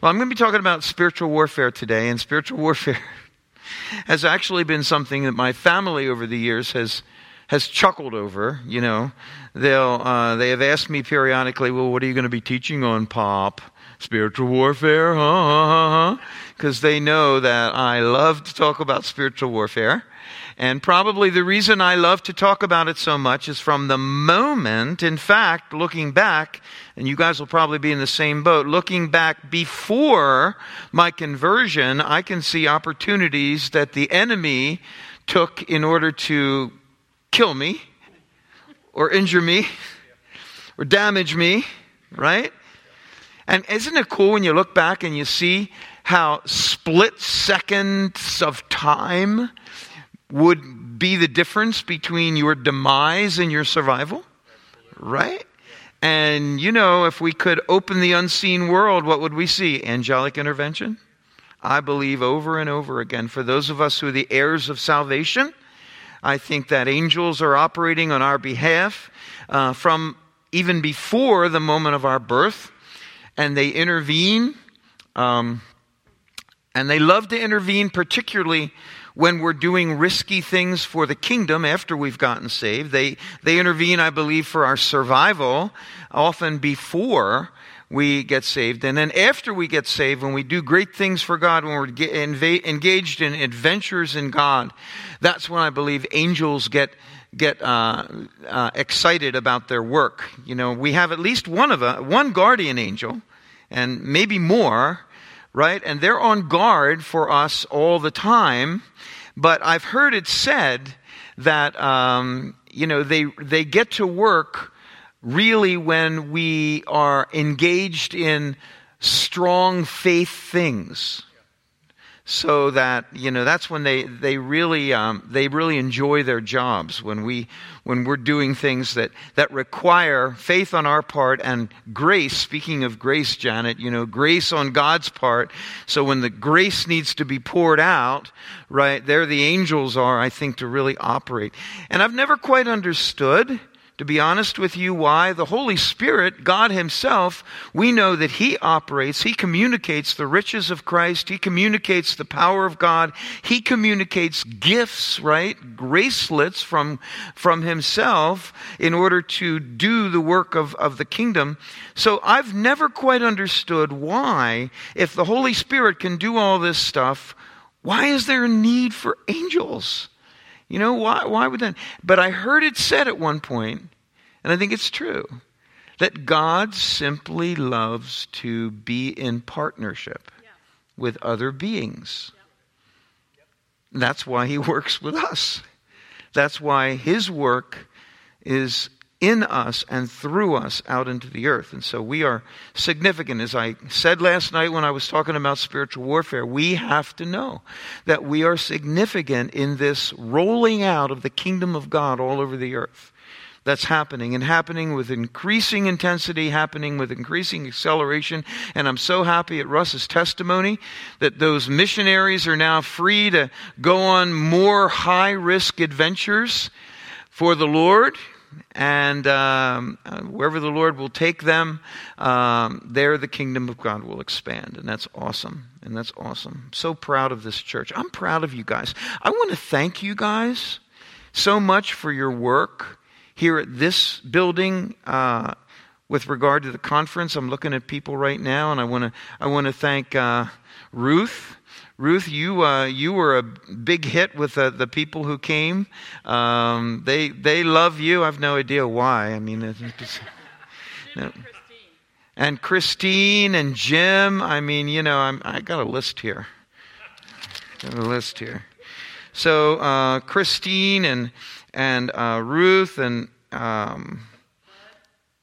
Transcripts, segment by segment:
Well, I'm going to be talking about spiritual warfare today, and spiritual warfare has actually been something that my family over the years has has chuckled over. You know, they'll uh, they have asked me periodically, "Well, what are you going to be teaching on, Pop? Spiritual warfare, huh? huh, huh? Because they know that I love to talk about spiritual warfare. And probably the reason I love to talk about it so much is from the moment, in fact, looking back, and you guys will probably be in the same boat, looking back before my conversion, I can see opportunities that the enemy took in order to kill me or injure me or damage me, right? And isn't it cool when you look back and you see how split seconds of time would be the difference between your demise and your survival? Right? And you know, if we could open the unseen world, what would we see? Angelic intervention? I believe over and over again. For those of us who are the heirs of salvation, I think that angels are operating on our behalf uh, from even before the moment of our birth, and they intervene. Um, and they love to intervene, particularly when we're doing risky things for the kingdom after we've gotten saved. They, they intervene, I believe, for our survival, often before we get saved. And then after we get saved, when we do great things for God, when we're engaged in adventures in God, that's when I believe angels get get uh, uh, excited about their work. You know, we have at least one of a one guardian angel, and maybe more, right? And they're on guard for us all the time. But I've heard it said that um, you know they they get to work really when we are engaged in strong faith things so that you know that's when they they really um, they really enjoy their jobs when we when we're doing things that that require faith on our part and grace. Speaking of grace janet you know grace on god's part. So when the grace needs to be poured out right there the angels are i think to really operate. And i've never quite understood to be honest with you, why? The Holy Spirit, God Himself, we know that He operates, He communicates the riches of Christ, He communicates the power of God, He communicates gifts, right? Gracelets from, from Himself in order to do the work of, of the kingdom. So I've never quite understood why, if the Holy Spirit can do all this stuff, why is there a need for angels? You know, why, why would that? But I heard it said at one point, and I think it's true, that God simply loves to be in partnership yeah. with other beings. Yeah. That's why he works with us. That's why his work is in us and through us out into the earth. And so we are significant. As I said last night when I was talking about spiritual warfare, we have to know that we are significant in this rolling out of the kingdom of God all over the earth. That's happening and happening with increasing intensity, happening with increasing acceleration. And I'm so happy at Russ's testimony that those missionaries are now free to go on more high risk adventures for the Lord and um, wherever the Lord will take them, um, there the kingdom of God will expand. And that's awesome. And that's awesome. So proud of this church. I'm proud of you guys. I want to thank you guys so much for your work here at this building. Uh, with regard to the conference, I'm looking at people right now, and I want to I want to thank uh, Ruth Ruth, you uh, you were a big hit with the, the people who came. Um, they they love you. I have no idea why. I mean, it's, no. and Christine and Jim. I mean, you know, I'm, I got a list here. Got a list here. So uh, Christine and and uh, Ruth and um,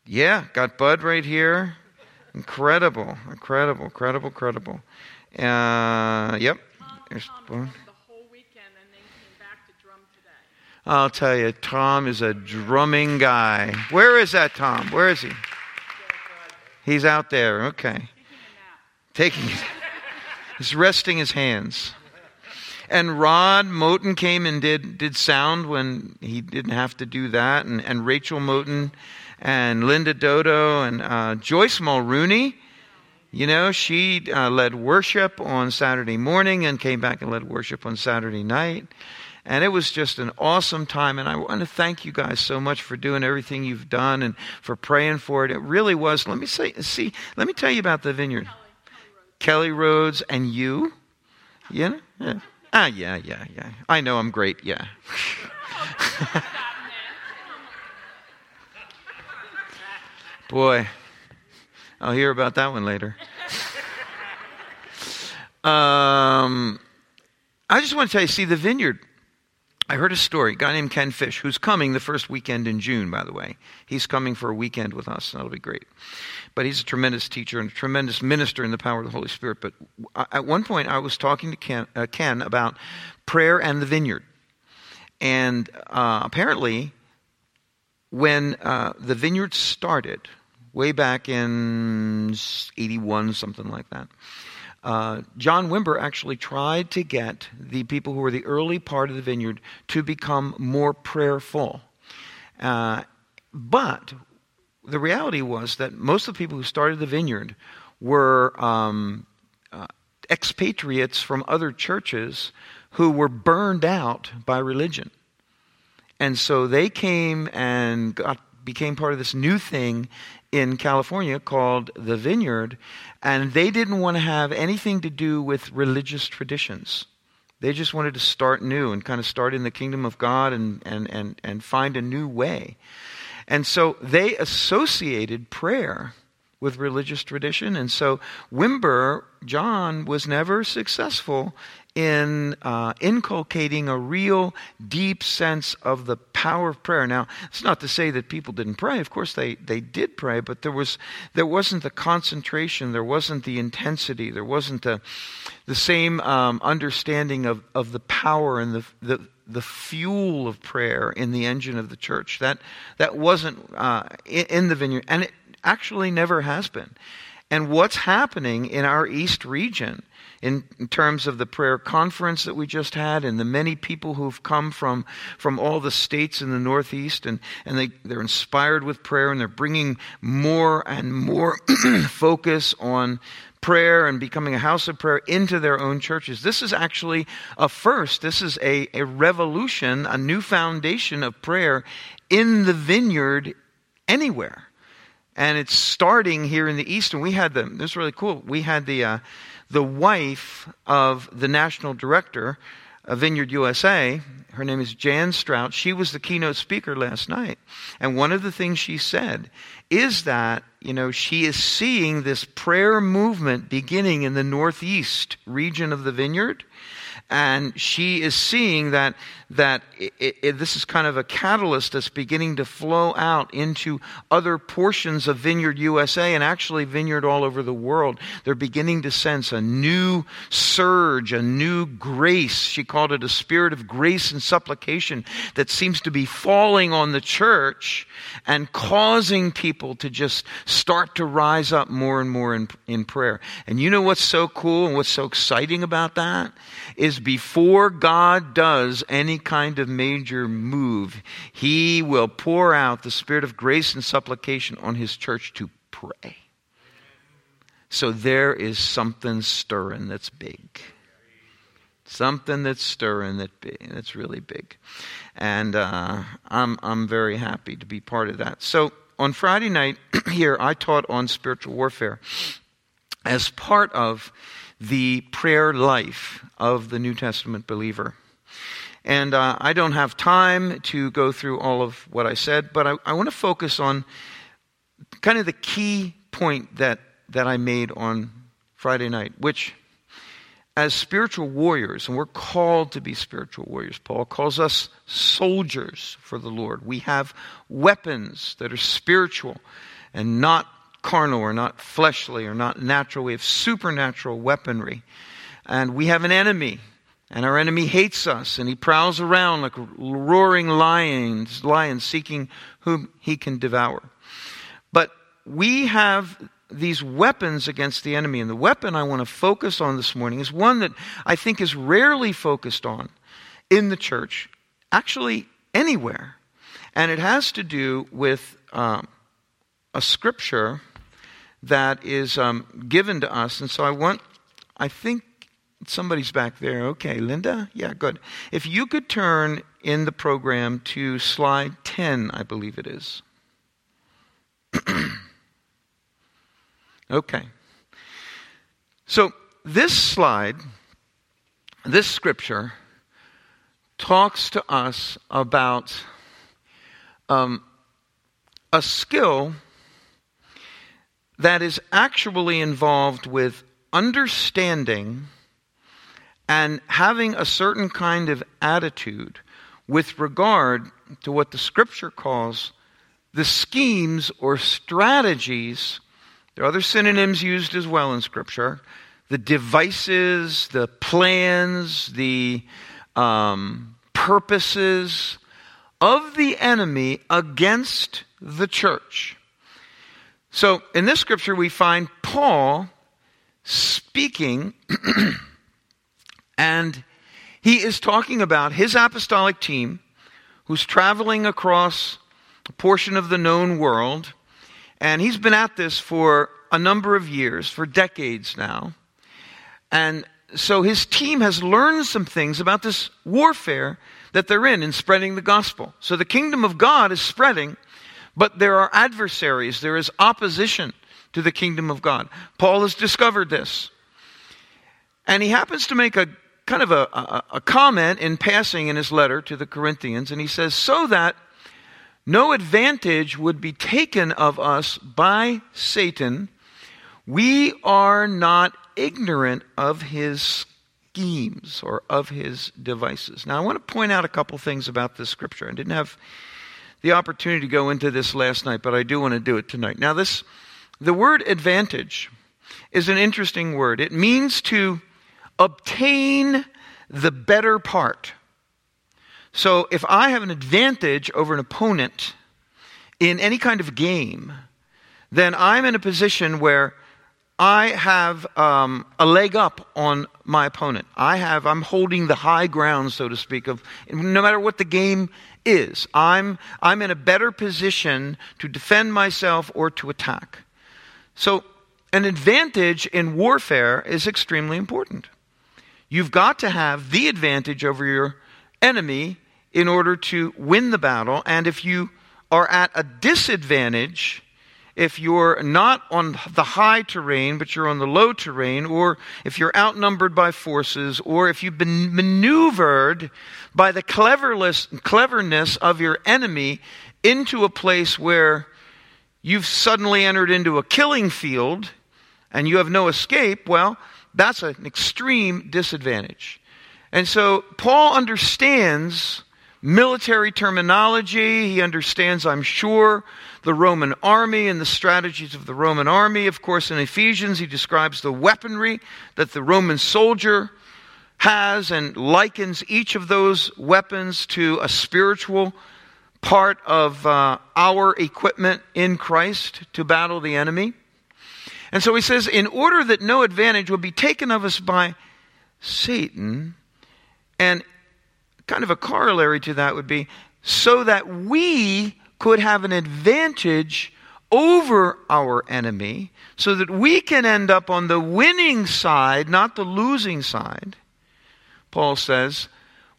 yeah, got Bud right here. Incredible, incredible, incredible, incredible. Uh, yep. I'll tell you, Tom is a drumming guy. Where is that Tom? Where is he? He's out there. Okay. Taking it. He's resting his hands. And Rod Moten came and did, did sound when he didn't have to do that. And, and Rachel Moten and Linda Dodo and uh, Joyce Mulrooney You know, she uh, led worship on Saturday morning and came back and led worship on Saturday night. And it was just an awesome time. And I want to thank you guys so much for doing everything you've done and for praying for it. It really was. Let me say, see, let me tell you about the vineyard. Kelly, Kelly Rhodes and you. Know? Yeah. Ah, yeah, yeah, yeah. I know I'm great. Yeah. Boy, I'll hear about that one later. um, I just want to tell you see, the vineyard I heard a story, a guy named Ken Fish, who's coming the first weekend in June, by the way. He's coming for a weekend with us, and that'll be great. But he's a tremendous teacher and a tremendous minister in the power of the Holy Spirit. But at one point, I was talking to Ken, uh, Ken about prayer and the vineyard. And uh, apparently, when uh, the vineyard started, way back in 81, something like that, uh, John Wimber actually tried to get the people who were the early part of the vineyard to become more prayerful. Uh, but the reality was that most of the people who started the vineyard were um, uh, expatriates from other churches who were burned out by religion. And so they came and got, became part of this new thing in California called the Vineyard, and they didn't want to have anything to do with religious traditions. They just wanted to start new and kind of start in the kingdom of God and, and, and, and find a new way. And so they associated prayer with religious tradition. And so Wimber, John, was never successful in uh, inculcating a real deep sense of the power of prayer. Now, it's not to say that people didn't pray. Of course, they, they did pray, but there was there wasn't the concentration, there wasn't the intensity, there wasn't the the same um, understanding of, of the power and the, the the fuel of prayer in the engine of the church. That that wasn't uh, in, in the vineyard, and it actually never has been. And what's happening in our East region in, in, terms of the prayer conference that we just had and the many people who've come from, from all the states in the Northeast and, and they, they're inspired with prayer and they're bringing more and more focus on prayer and becoming a house of prayer into their own churches. This is actually a first. This is a, a revolution, a new foundation of prayer in the vineyard anywhere. And it's starting here in the East. And we had the, this is really cool. We had the, uh, the wife of the national director of Vineyard USA. Her name is Jan Strout. She was the keynote speaker last night. And one of the things she said is that, you know, she is seeing this prayer movement beginning in the Northeast region of the vineyard and she is seeing that that it, it, this is kind of a catalyst that's beginning to flow out into other portions of Vineyard USA and actually Vineyard all over the world. They're beginning to sense a new surge, a new grace. She called it a spirit of grace and supplication that seems to be falling on the church and causing people to just start to rise up more and more in, in prayer. And you know what's so cool and what's so exciting about that? Is before God does any kind of major move, He will pour out the spirit of grace and supplication on His church to pray. So there is something stirring that's big. Something that's stirring that big, that's really big. And uh, I'm, I'm very happy to be part of that. So on Friday night here, I taught on spiritual warfare as part of the prayer life of the New Testament believer. And uh, I don't have time to go through all of what I said, but I, I want to focus on kind of the key point that, that I made on Friday night, which, as spiritual warriors, and we're called to be spiritual warriors, Paul calls us soldiers for the Lord. We have weapons that are spiritual and not carnal or not fleshly or not natural. We have supernatural weaponry. And we have an enemy. And our enemy hates us, and he prowls around like roaring lions, lions seeking whom he can devour. But we have these weapons against the enemy. And the weapon I want to focus on this morning is one that I think is rarely focused on in the church, actually anywhere. And it has to do with um, a scripture that is um, given to us. And so I want, I think somebody's back there. Okay, Linda? Yeah, good. If you could turn in the program to slide 10, I believe it is. okay. So this slide, this scripture, talks to us about um, a skill that is actually involved with understanding and having a certain kind of attitude with regard to what the scripture calls the schemes or strategies. There are other synonyms used as well in scripture the devices, the plans, the um, purposes of the enemy against the church. So in this scripture, we find Paul speaking, and he is talking about his apostolic team who's traveling across a portion of the known world. And he's been at this for a number of years, for decades now. And so his team has learned some things about this warfare that they're in in spreading the gospel. So the kingdom of God is spreading, but there are adversaries, there is opposition to the kingdom of God. Paul has discovered this. And he happens to make a kind of a, a, a comment in passing in his letter to the Corinthians, and he says, So that no advantage would be taken of us by Satan, we are not ignorant of his schemes or of his devices. Now, I want to point out a couple things about this scripture. I didn't have the opportunity to go into this last night, but I do want to do it tonight. Now, this, the word advantage is an interesting word. It means to obtain the better part. So, if I have an advantage over an opponent in any kind of game, then I'm in a position where I have um, a leg up on my opponent. I have, I'm holding the high ground, so to speak, of no matter what the game is. I'm, I'm in a better position to defend myself or to attack. So, an advantage in warfare is extremely important. You've got to have the advantage over your enemy in order to win the battle. And if you are at a disadvantage, if you're not on the high terrain, but you're on the low terrain, or if you're outnumbered by forces, or if you've been maneuvered by the cleverness of your enemy into a place where you've suddenly entered into a killing field and you have no escape, well, that's an extreme disadvantage. And so Paul understands military terminology. He understands, I'm sure, the Roman army and the strategies of the Roman army. Of course, in Ephesians, he describes the weaponry that the Roman soldier has and likens each of those weapons to a spiritual part of uh, our equipment in Christ to battle the enemy. And so he says, in order that no advantage will be taken of us by Satan, and kind of a corollary to that would be so that we could have an advantage over our enemy, so that we can end up on the winning side, not the losing side. Paul says,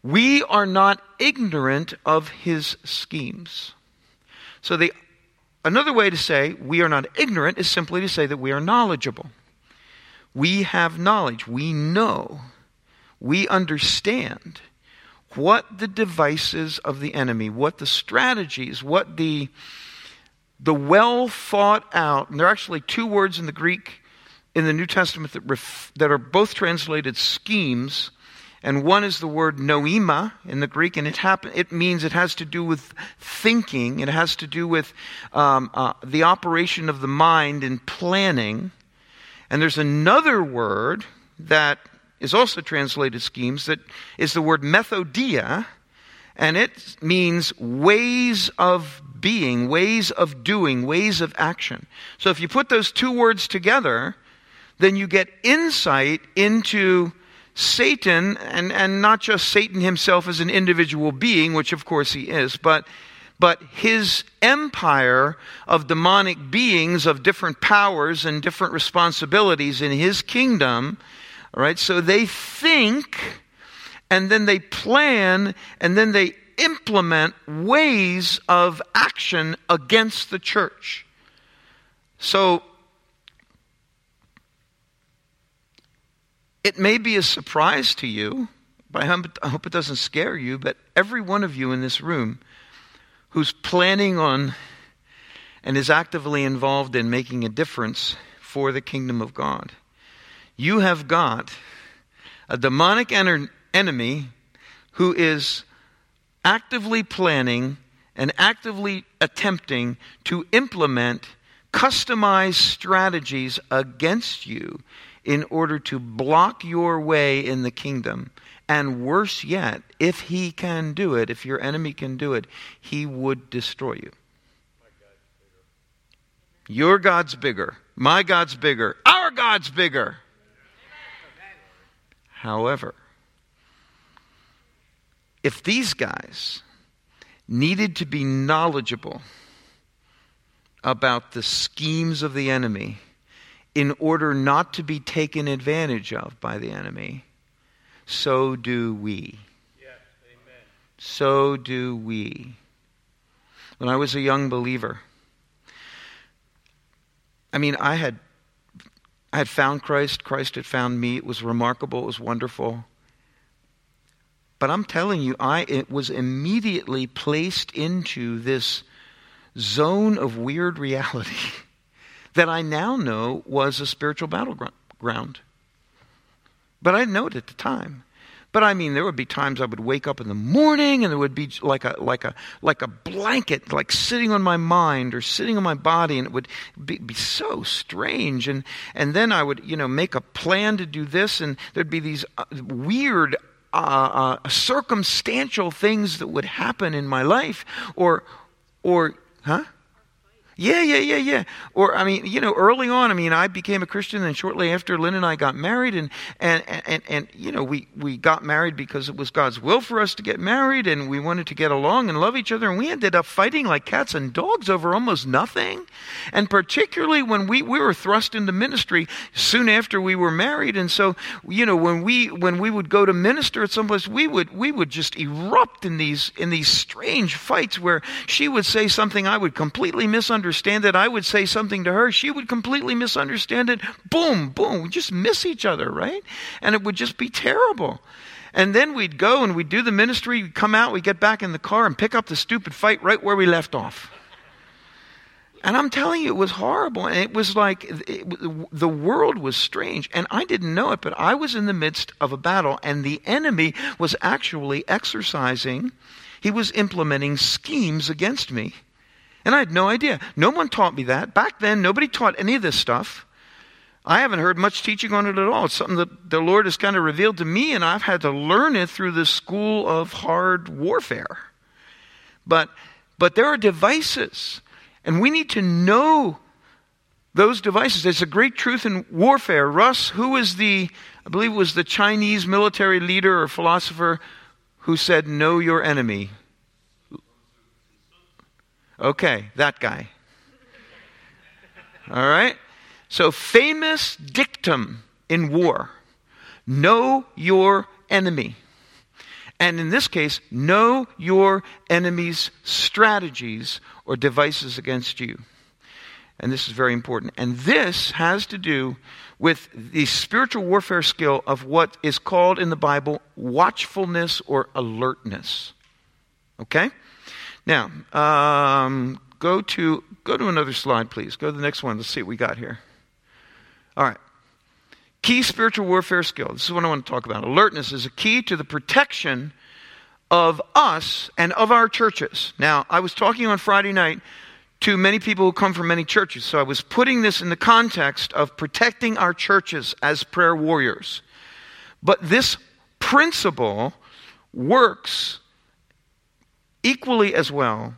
we are not ignorant of his schemes. So the another way to say we are not ignorant is simply to say that we are knowledgeable. We have knowledge, we know, we understand what the devices of the enemy, what the strategies, what the, the well thought out, and there are actually two words in the Greek in the New Testament that, ref, that are both translated schemes. And one is the word noema in the Greek, and it, happen, it means it has to do with thinking, it has to do with um, uh, the operation of the mind in planning. And there's another word that is also translated schemes that is the word methodia, and it means ways of being, ways of doing, ways of action. So if you put those two words together, then you get insight into Satan, and, and not just Satan himself as an individual being, which of course he is, but but his empire of demonic beings of different powers and different responsibilities in his kingdom, all right, so they think and then they plan and then they implement ways of action against the church. So it may be a surprise to you, but I hope it doesn't scare you, but every one of you in this room who's planning on and is actively involved in making a difference for the kingdom of God, you have got a demonic enemy who is actively planning and actively attempting to implement customized strategies against you in order to block your way in the kingdom. And worse yet, if he can do it, if your enemy can do it, he would destroy you. Your God's bigger. My God's bigger. Our God's bigger. However, if these guys needed to be knowledgeable about the schemes of the enemy in order not to be taken advantage of by the enemy, so do we. Yes, so do we. When I was a young believer, I mean, I had I had found Christ, Christ had found me. It was remarkable, it was wonderful. But I'm telling you, I it was immediately placed into this zone of weird reality that I now know was a spiritual battleground. But I didn't know it at the time. But I mean, there would be times I would wake up in the morning and there would be like a, like a, like a blanket, like sitting on my mind or sitting on my body and it would be, be so strange. And, and then I would, you know, make a plan to do this and there'd be these uh, weird uh, uh, circumstantial things that would happen in my life, or, or, huh? Yeah, yeah, yeah, yeah. Or, I mean, you know, early on, I mean, I became a Christian, and shortly after, Lynn and I got married, and, and, and, and, you know, we, we got married because it was God's will for us to get married, and we wanted to get along and love each other, and we ended up fighting like cats and dogs over almost nothing. And particularly when we, we were thrust into ministry soon after we were married, and so, you know, when we, when we would go to minister at someplace, we would, we would just erupt in these, in these strange fights where she would say something I would completely misunderstand understand it. I would say something to her. She would completely misunderstand it. Boom, boom. We just miss each other, right? And it would just be terrible. And then we'd go and we'd do the ministry, we'd come out, we'd get back in the car and pick up the stupid fight right where we left off. And I'm telling you, it was horrible. And it was like it, the world was strange. And I didn't know it, but I was in the midst of a battle, and the enemy was actually exercising, he was implementing schemes against me. And I had no idea. No one taught me that. Back then, nobody taught any of this stuff. I haven't heard much teaching on it at all. It's something that the Lord has kind of revealed to me, and I've had to learn it through the school of hard warfare. But, but there are devices, and we need to know those devices. There's a great truth in warfare. Russ, who was the, I believe was the Chinese military leader or philosopher who said, Know your enemy. Okay, that guy. All right? So, famous dictum in war know your enemy. And in this case, know your enemy's strategies or devices against you. And this is very important. And this has to do with the spiritual warfare skill of what is called in the Bible watchfulness or alertness. Okay? Now, um, go to go to another slide, please. Go to the next one. Let's see what we got here. All right. Key spiritual warfare skill. This is what I want to talk about. Alertness is a key to the protection of us and of our churches. Now, I was talking on Friday night to many people who come from many churches. So I was putting this in the context of protecting our churches as prayer warriors. But this principle works equally as well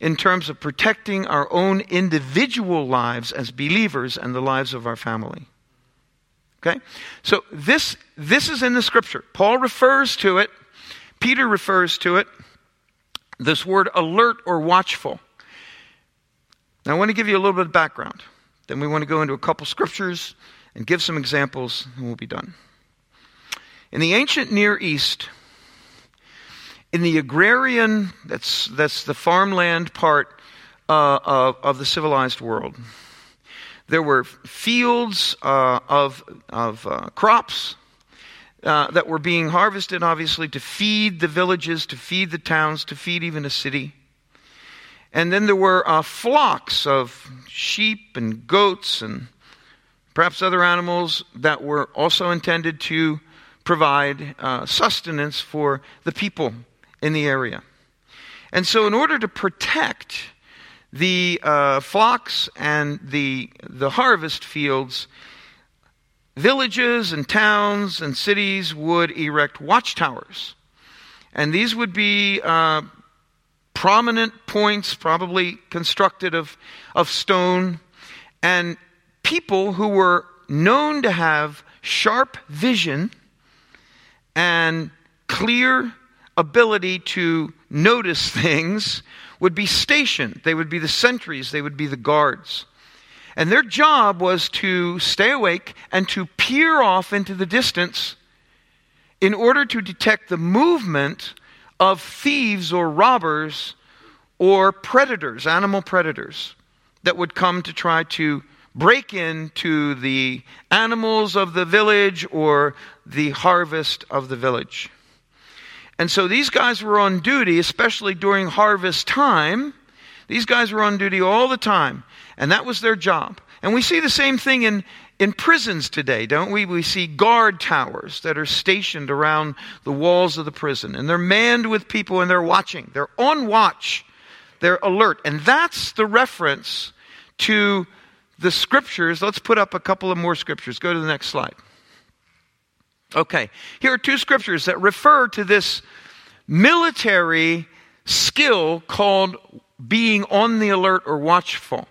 in terms of protecting our own individual lives as believers and the lives of our family. Okay? So this, this is in the scripture. Paul refers to it, Peter refers to it. this word alert or watchful. Now, I want to give you a little bit of background. Then we want to go into a couple scriptures and give some examples, and we'll be done. In the ancient Near East, in the agrarian, that's, that's the farmland part uh, of, of the civilized world, there were fields uh, of, of uh, crops uh, that were being harvested, obviously, to feed the villages, to feed the towns, to feed even a city. And then there were uh, flocks of sheep and goats and perhaps other animals that were also intended to provide uh, sustenance for the people in the area. And so, in order to protect the uh, flocks and the, the harvest fields, villages and towns and cities would erect watchtowers. And these would be uh, prominent points, probably constructed of, of stone, and people who were known to have sharp vision and clear ability to notice things would be stationed. They would be the sentries, they would be the guards. And their job was to stay awake and to peer off into the distance in order to detect the movement of thieves or robbers or predators, animal predators, that would come to try to break into the animals of the village or the harvest of the village. And so these guys were on duty, especially during harvest time. These guys were on duty all the time, and that was their job. And we see the same thing in, in prisons today, don't we? We see guard towers that are stationed around the walls of the prison, and they're manned with people and they're watching. They're on watch, they're alert. And that's the reference to the scriptures. Let's put up a couple of more scriptures. Go to the next slide. Okay, here are two scriptures that refer to this military skill called being on the alert or watchful.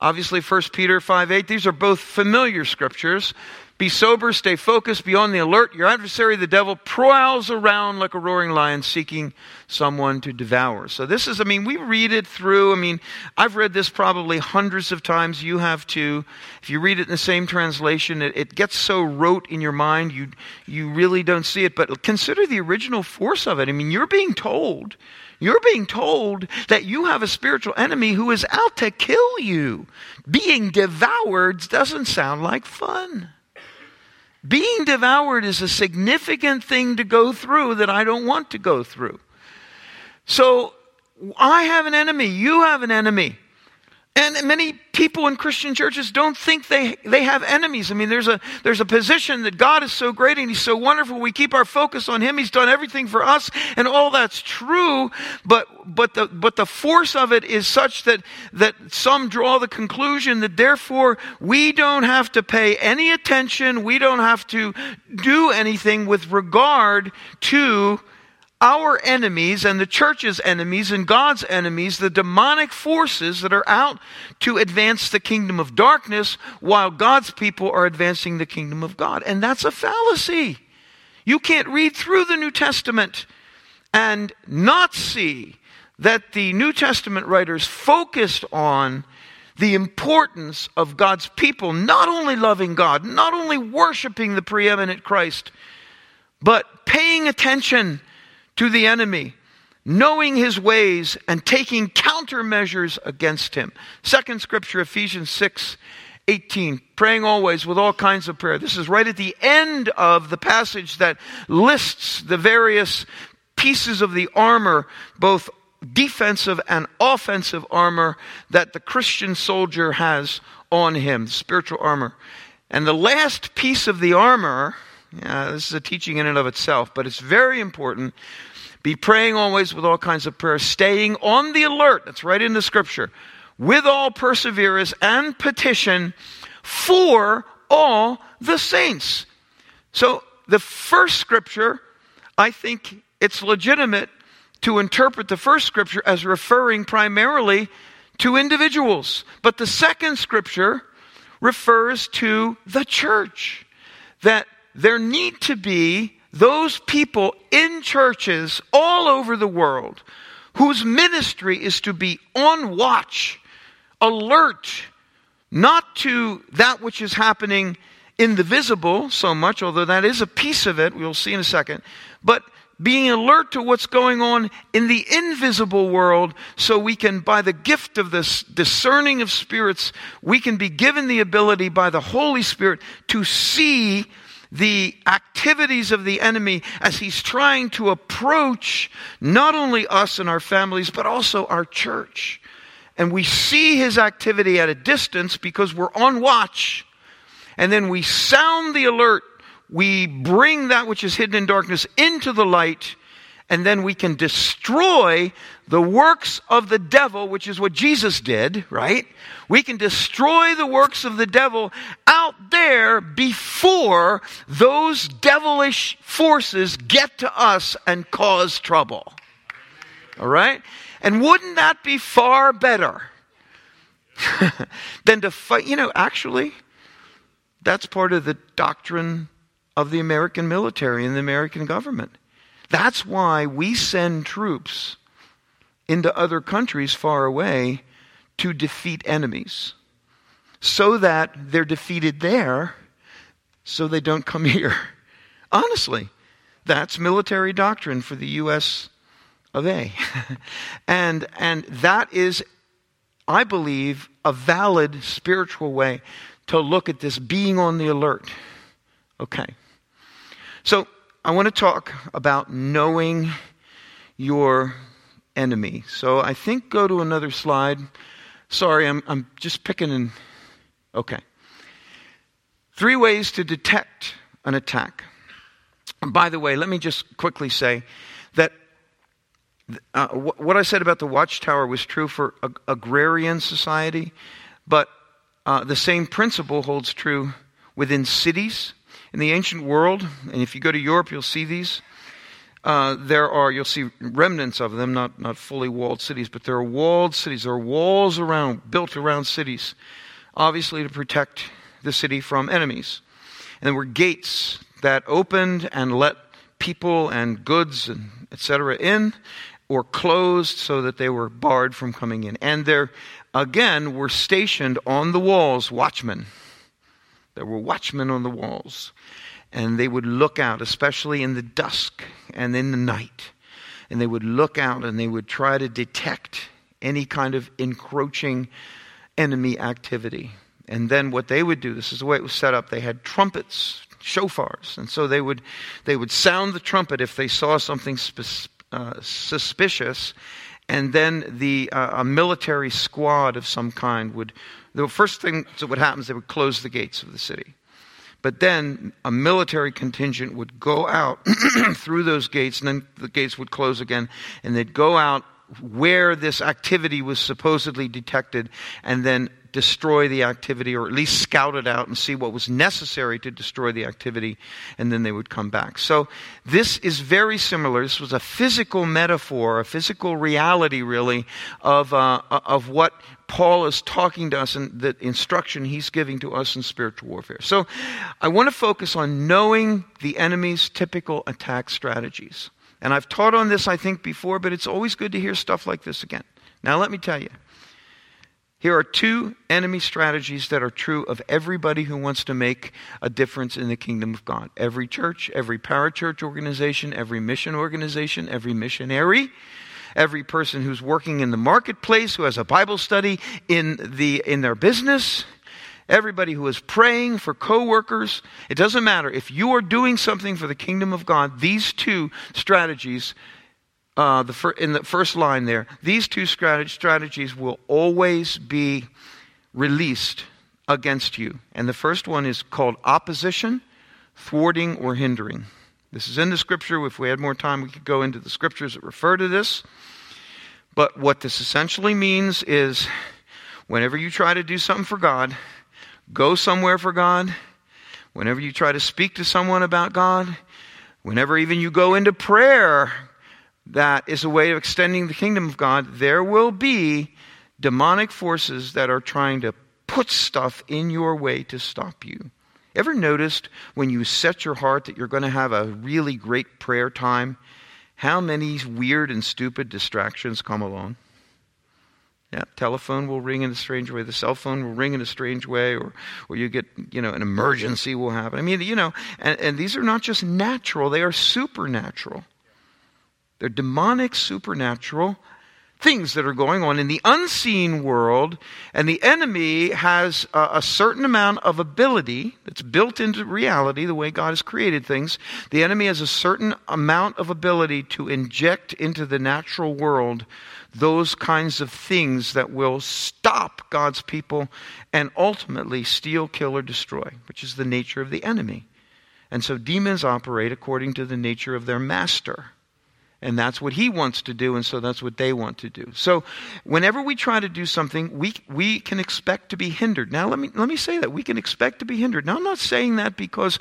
Obviously, 1 Peter 5 8, these are both familiar scriptures. Be sober, stay focused, be on the alert. Your adversary, the devil, prowls around like a roaring lion seeking someone to devour. So, this is, I mean, we read it through. I mean, I've read this probably hundreds of times. You have too. If you read it in the same translation, it, it gets so rote in your mind, you, you really don't see it. But consider the original force of it. I mean, you're being told you're being told that you have a spiritual enemy who is out to kill you. Being devoured doesn't sound like fun. Being devoured is a significant thing to go through that I don't want to go through. So I have an enemy. You have an enemy. And many people in Christian churches don't think they, they have enemies. I mean, there's a, there's a position that God is so great and He's so wonderful. We keep our focus on Him. He's done everything for us, and all that's true. But, but, the, but the force of it is such that, that some draw the conclusion that therefore we don't have to pay any attention, we don't have to do anything with regard to our enemies and the church's enemies and God's enemies, the demonic forces that are out to advance the kingdom of darkness while God's people are advancing the kingdom of God. And that's a fallacy. You can't read through the New Testament and not see that the New Testament writers focused on the importance of God's people not only loving God, not only worshiping the preeminent Christ, but paying attention to the enemy, knowing his ways and taking countermeasures against him. Second scripture, Ephesians 6 18, praying always with all kinds of prayer. This is right at the end of the passage that lists the various pieces of the armor, both defensive and offensive armor that the Christian soldier has on him, spiritual armor. And the last piece of the armor yeah, this is a teaching in and of itself, but it's very important. Be praying always with all kinds of prayer, staying on the alert. That's right in the scripture. With all perseverance and petition for all the saints. So, the first scripture, I think it's legitimate to interpret the first scripture as referring primarily to individuals. But the second scripture refers to the church. That there need to be those people in churches all over the world whose ministry is to be on watch, alert, not to that which is happening in the visible so much, although that is a piece of it, we'll see in a second, but being alert to what's going on in the invisible world so we can, by the gift of this discerning of spirits, we can be given the ability by the Holy Spirit to see the activities of the enemy as he's trying to approach not only us and our families, but also our church. And we see his activity at a distance because we're on watch. And then we sound the alert. We bring that which is hidden in darkness into the light and then we can destroy the works of the devil, which is what Jesus did, right? We can destroy the works of the devil out there before those devilish forces get to us and cause trouble. All right? And wouldn't that be far better than to fight? You know, actually, that's part of the doctrine of the American military and the American government. That's why we send troops into other countries far away to defeat enemies. So that they're defeated there, so they don't come here. Honestly, that's military doctrine for the U.S. of A. and, and that is, I believe, a valid spiritual way to look at this being on the alert. Okay. So I want to talk about knowing your enemy. So I think go to another slide. Sorry, I'm, I'm just picking and. Okay. Three ways to detect an attack. And by the way, let me just quickly say that uh, what I said about the watchtower was true for ag- agrarian society, but uh, the same principle holds true within cities in the ancient world, and if you go to Europe, you'll see these. Uh, there are, you'll see remnants of them, not, not fully walled cities, but there are walled cities. There are walls around, built around cities, obviously to protect the city from enemies. And there were gates that opened and let people and goods and etc. in, or closed so that they were barred from coming in. And there, again, were stationed on the walls watchmen there were watchmen on the walls, and they would look out, especially in the dusk and in the night. And they would look out and they would try to detect any kind of encroaching enemy activity. And then what they would do, this is the way it was set up, they had trumpets, shofars. And so they would, they would sound the trumpet if they saw something sp- uh, suspicious. And then the, uh, a military squad of some kind would the first thing that would happen is they would close the gates of the city. But then a military contingent would go out through those gates, and then the gates would close again, and they'd go out where this activity was supposedly detected, and then destroy the activity or at least scout it out and see what was necessary to destroy the activity, and then they would come back. So this is very similar. This was a physical metaphor, a physical reality, really, of, uh, of what Paul is talking to us and the instruction he's giving to us in spiritual warfare. So I want to focus on knowing the enemy's typical attack strategies. And I've taught on this, I think, before, but it's always good to hear stuff like this again. Now, let me tell you here are two enemy strategies that are true of everybody who wants to make a difference in the kingdom of God. Every church, every parachurch organization, every mission organization, every missionary, every person who's working in the marketplace, who has a Bible study in, the, in their business, everybody who is praying for coworkers. It doesn't matter. If you are doing something for the kingdom of God, these two strategies uh, the fir- in the first line there, these two strategies will always be released against you. And the first one is called opposition, thwarting, or hindering. This is in the scripture. If we had more time, we could go into the scriptures that refer to this. But what this essentially means is whenever you try to do something for God, go somewhere for God, whenever you try to speak to someone about God, whenever even you go into prayer, that is a way of extending the kingdom of God, there will be demonic forces that are trying to put stuff in your way to stop you. Ever noticed when you set your heart that you're going to have a really great prayer time, how many weird and stupid distractions come along? Yeah, telephone will ring in a strange way. The cell phone will ring in a strange way, or, or you get, you know, an emergency will happen. I mean, you know, and, and these are not just natural, they are supernatural. They're demonic, supernatural things that are going on in the unseen world, and the enemy has a, a, certain amount of ability that's built into reality, the way God has created things. The enemy has a certain amount of ability to inject into the natural world those kinds of things that will stop God's people and ultimately steal, kill, or destroy, which is the nature of the enemy. And so demons operate according to the nature of their master and that's what he wants to do and so that's what they want to do. So whenever we try to do something we, we can expect to be hindered. Now let me, let me say that. We can expect to be hindered. Now i'm not saying that because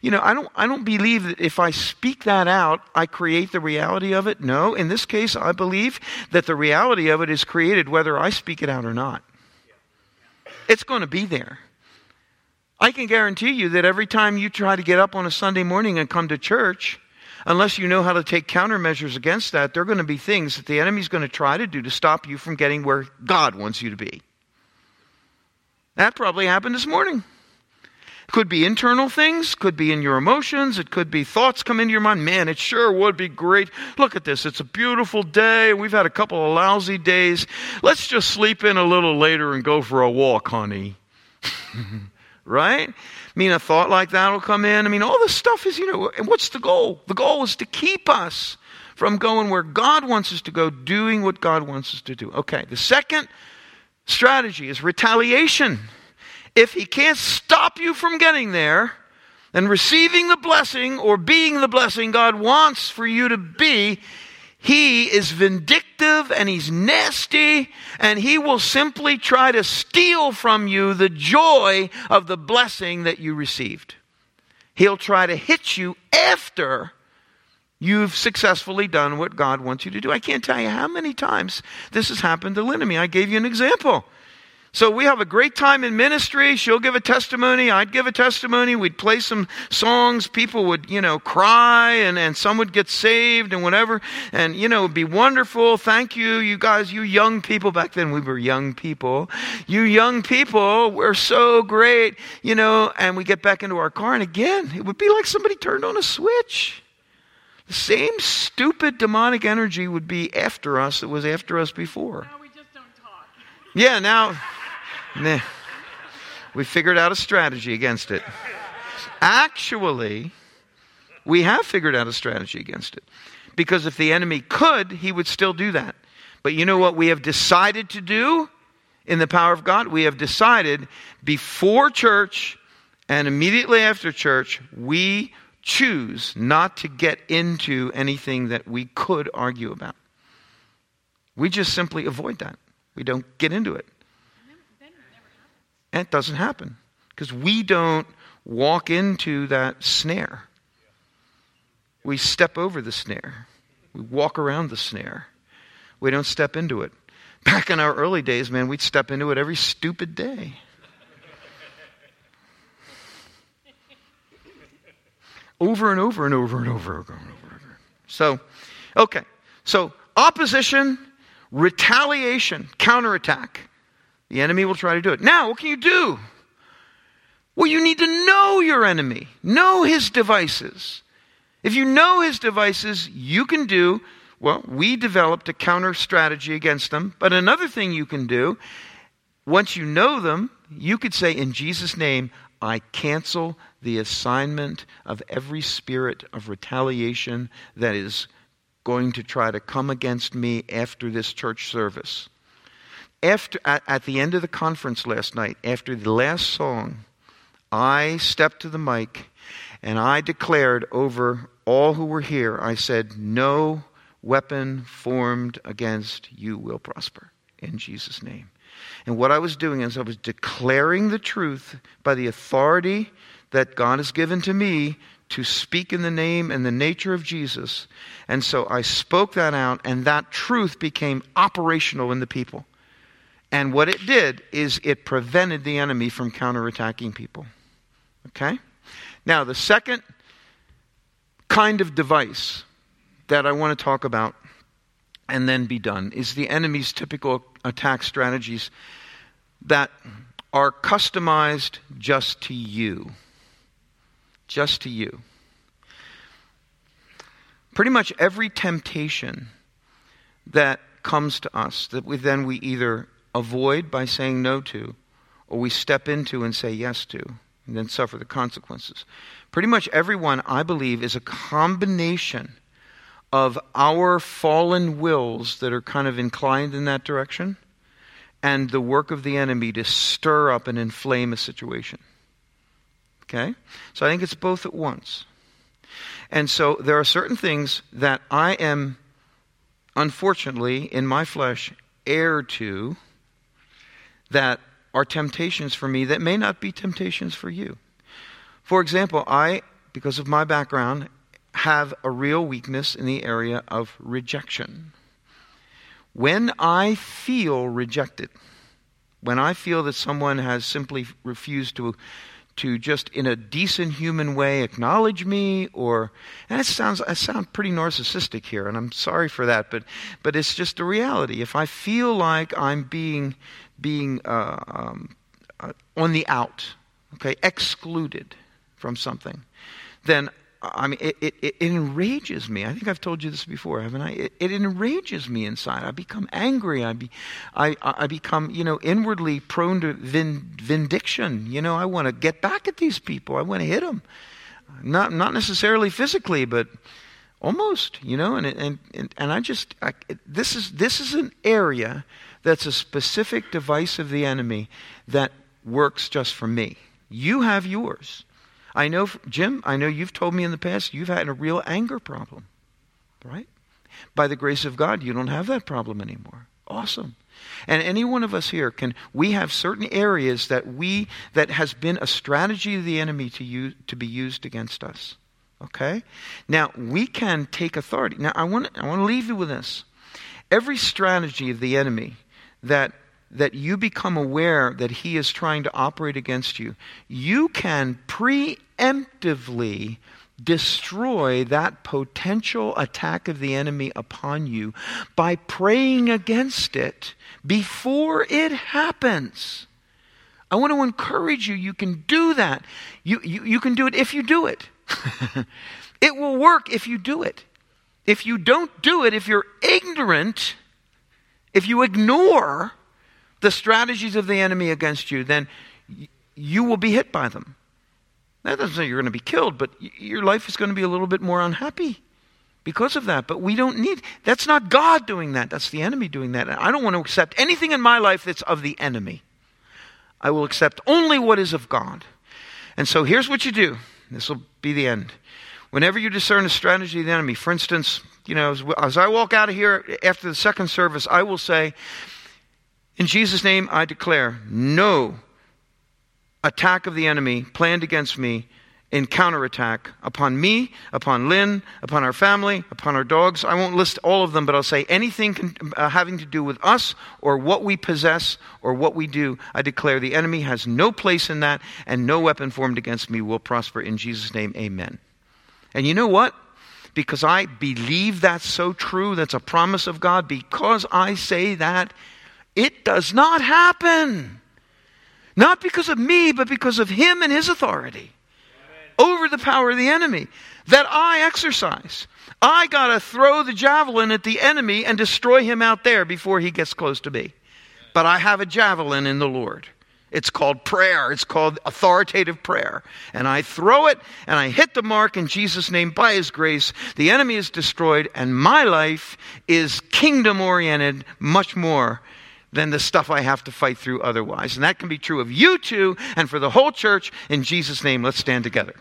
you know i don't, I don't believe that if i speak that out i create the reality of it. No. In this case i believe that the reality of it is created whether i speak it out or not. It's going to be there. I can guarantee you that every time you try to get up on a Sunday morning and come to church, unless you know how to take countermeasures against that, there are going to be things that the enemy's going to try to do to stop you from getting where God wants you to be. That probably happened this morning. Could be internal things, could be in your emotions, it could be thoughts come into your mind. Man, it sure would be great. Look at this. It's a beautiful day. We've had a couple of lousy days. Let's just sleep in a little later and go for a walk, honey. right? I mean, a thought like that will come in. I mean, all this stuff is, you know, and what's the goal? The goal is to keep us from going where God wants us to go, doing what God wants us to do. Okay, the second strategy is retaliation. If He can't stop you from getting there, and receiving the blessing or being the blessing God wants for you to be, he is vindictive and he's nasty and he will simply try to steal from you the joy of the blessing that you received. He'll try to hit you after you've successfully done what God wants you to do. I can't tell you how many times this has happened to Lynn. I gave you an example. So we have a great time in ministry. She'll give a testimony. I'd give a testimony. We'd play some songs. People would, you know, cry and, and some would get saved and whatever. And, you know, it'd be wonderful. Thank you, you guys, you young people. Back then we were young people. You young people, we're so great, you know, and we get back into our car and again, it would be like somebody turned on a switch. The same stupid demonic energy would be after us that was after us before. Now we just don't talk. Yeah, now. Nah. We figured out a strategy against it. Actually, we have figured out a strategy against it. Because if the enemy could, he would still do that. But you know what we have decided to do in the power of God? We have decided before church and immediately after church, we choose not to get into anything that we could argue about. We just simply avoid that. We don't get into it. And it doesn't happen because we don't walk into that snare. We step over the snare, we walk around the snare. We don't step into it. Back in our early days, man, we'd step into it every stupid day. over and over and over and over and over and over. So, okay. So, opposition, retaliation, counterattack. The enemy will try to do it. Now, what can you do? Well, you need to know your enemy, know his devices. If you know his devices, you can do, well, we developed a counter strategy against them. But another thing you can do, once you know them, you could say, in Jesus' name, I cancel the assignment of every spirit of retaliation that is going to try to come against me after this church service after, at, at the end of the conference last night, after the last song, I stepped to the mic and I declared over all who were here, I said, No weapon formed against you will prosper in Jesus' name. And what I was doing is I was declaring the truth by the authority that God has given to me to speak in the name and the nature of Jesus. And so I spoke that out, and that truth became operational in the people. And what it did is it prevented the enemy from counterattacking people. Okay? Now, the second kind of device that I want to talk about and then be done is the enemy's typical attack strategies that are customized just to you. Just to you. Pretty much every temptation that comes to us that we then we either avoid by saying no to or we step into and say yes to and then suffer the consequences. Pretty much everyone, I believe, is a combination of our fallen wills that are kind of inclined in that direction and the work of the enemy to stir up and inflame a situation. Okay? So I think it's both at once. And so there are certain things that I am, unfortunately, in my flesh, heir to that are temptations for me that may not be temptations for you. For example, I, because of my background, have a real weakness in the area of rejection. When I feel rejected, when I feel that someone has simply refused to to just in a decent human way acknowledge me or and it sounds I sound pretty narcissistic here and I'm sorry for that but but it's just a reality if I feel like I'm being being uh, um, uh, on the out okay excluded from something then I mean, it, it, it, enrages me. I think I've told you this before, haven't I? It, it enrages me inside. I become angry. I, be, I, I become, you know, inwardly prone to vin, vindication. You know, I want to get back at these people. I want to hit them. Not, not necessarily physically, but almost, you know, and, and, and, and I just, I, this, is, this is an area that's a specific device of the enemy that works just for me. You have yours. I know, Jim, I know you've told me in the past you've had a real anger problem, right? By the grace of God, you don't have that problem anymore. Awesome. And any one of us here can, we have certain areas that we, that has been a strategy of the enemy to use, to be used against us. Okay? Now, we can take authority. Now, I want, I want to leave you with this. Every strategy of the enemy that that you become aware that he is trying to operate against you, you can preemptively destroy that potential attack of the enemy upon you by praying against it before it happens. I want to encourage you, you can do that. You, you, you can do it if you do it. it will work if you do it. If you don't do it, if you're ignorant, if you ignore, the strategies of the enemy against you, then you will be hit by them. That doesn't say you're going to be killed, but your life is going to be a little bit more unhappy because of that. But we don't need, that's not God doing that. That's the enemy doing that. I don't want to accept anything in my life that's of the enemy. I will accept only what is of God. And so here's what you do. This will be the end. Whenever you discern a strategy of the enemy, for instance, you know, as, as I walk out of here after the second service, I will say, in Jesus' name, I declare no attack of the enemy planned against me in counterattack upon me, upon Lynn, upon our family, upon our dogs. I won't list all of them, but I'll say anything uh, having to do with us or what we possess or what we do. I declare the enemy has no place in that, and no weapon formed against me will prosper. In Jesus' name, amen. And you know what? Because I believe that's so true, that's a promise of God, because I say that, it does not happen. Not because of me, but because of Him and His authority over the power of the enemy that I exercise. I got to throw the javelin at the enemy and destroy him out there before he gets close to me. But I have a javelin in the Lord. It's called prayer. It's called authoritative prayer. And I throw it and I hit the mark in Jesus' name by His grace. The enemy is destroyed and my life is kingdom oriented much more than the stuff I have to fight through otherwise. And that can be true of you too and for the whole church. In Jesus' name, let's stand together.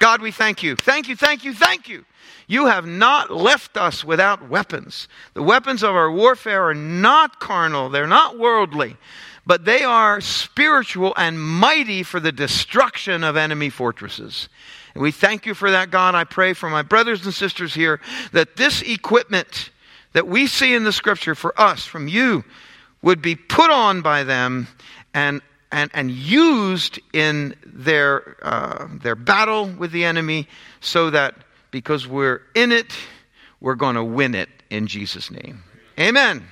God, we thank you. Thank you, thank you, thank you. You have not left us without weapons. The weapons of our warfare are not carnal, they're not worldly, but they are spiritual and mighty for the destruction of enemy fortresses. And we thank you for that, God. I pray for my brothers and sisters here that this equipment that we see in the scripture for us from you would be put on by them and and, and used in their, uh, their battle with the enemy so that because we're in it, we're going to win it in Jesus' name. Amen.